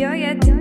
enjoy it.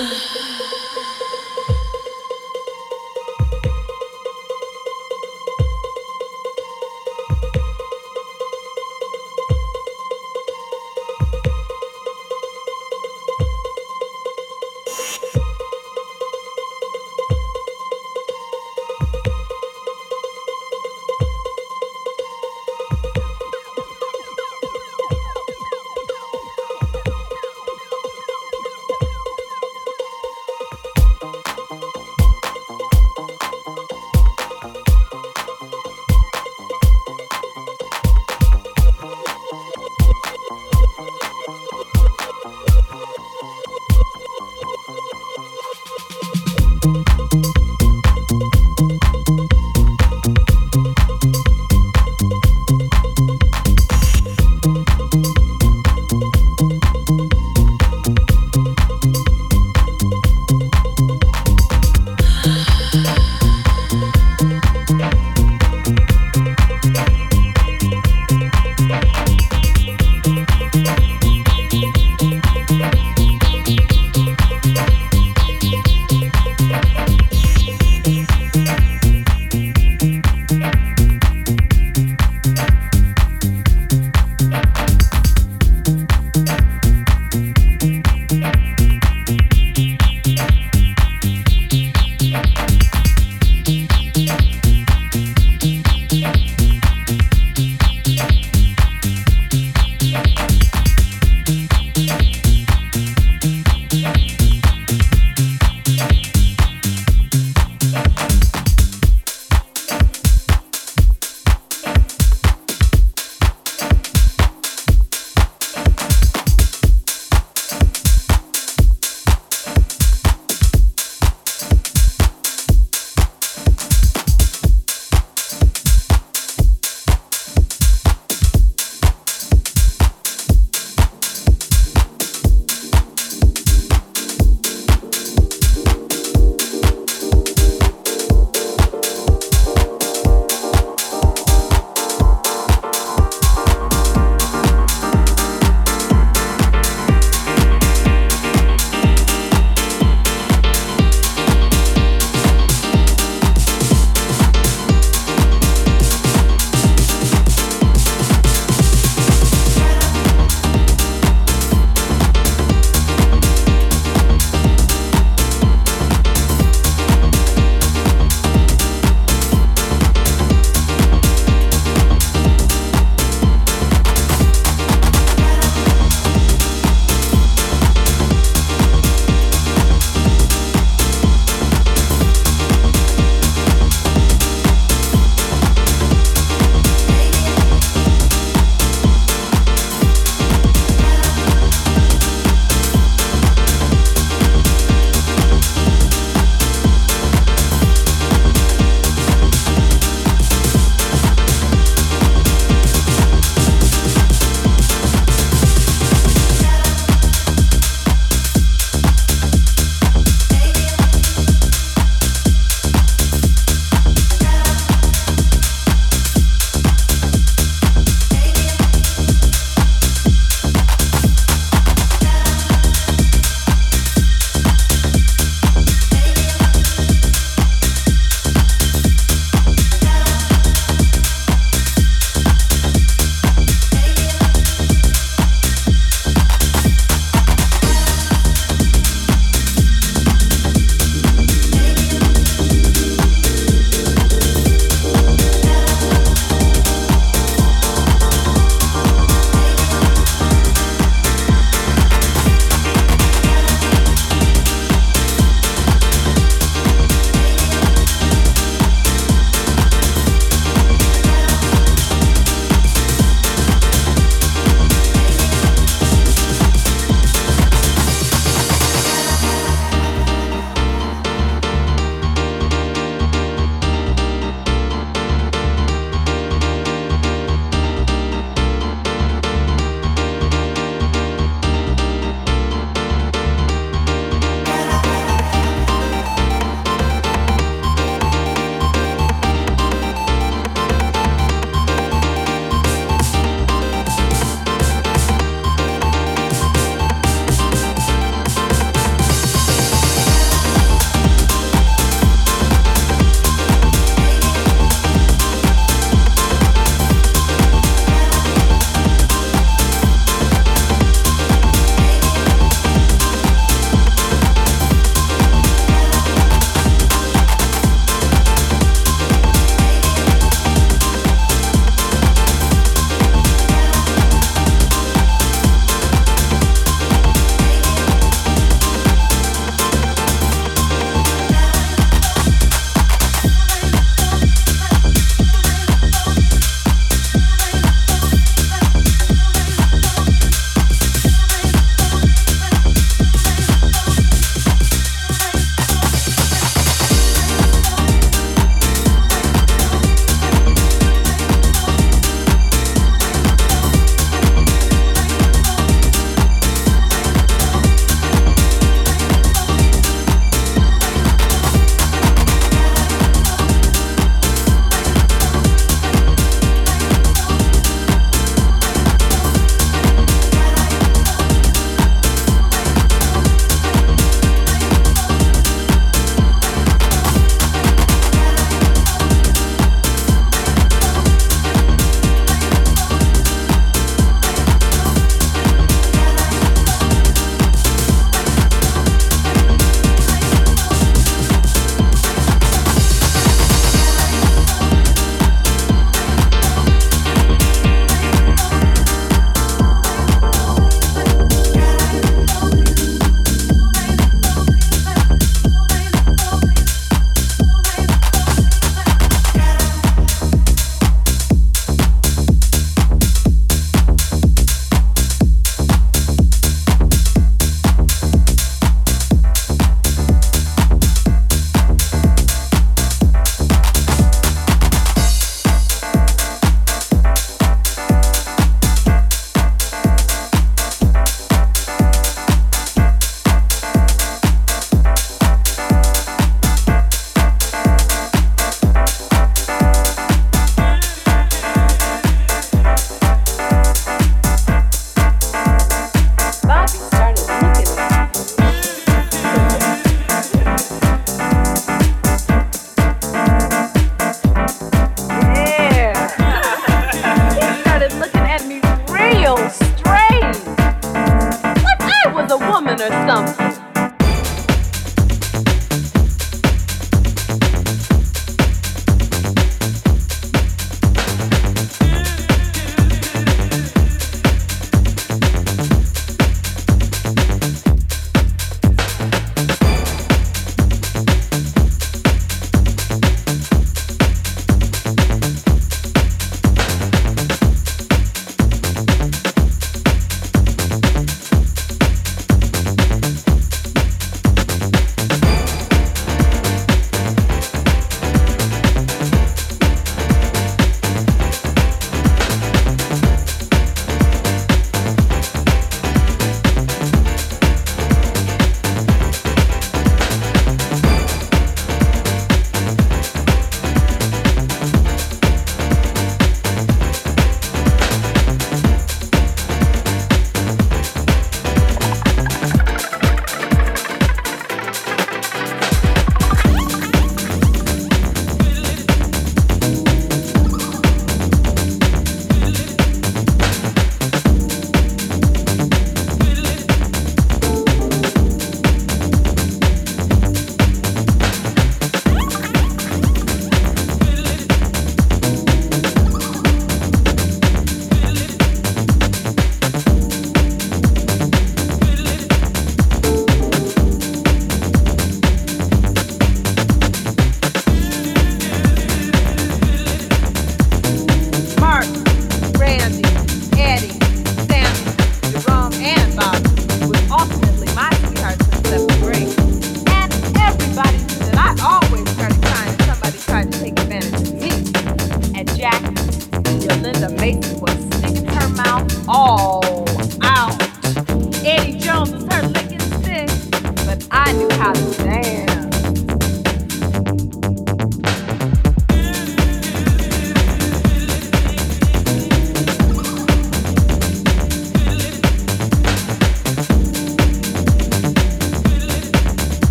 Yeah.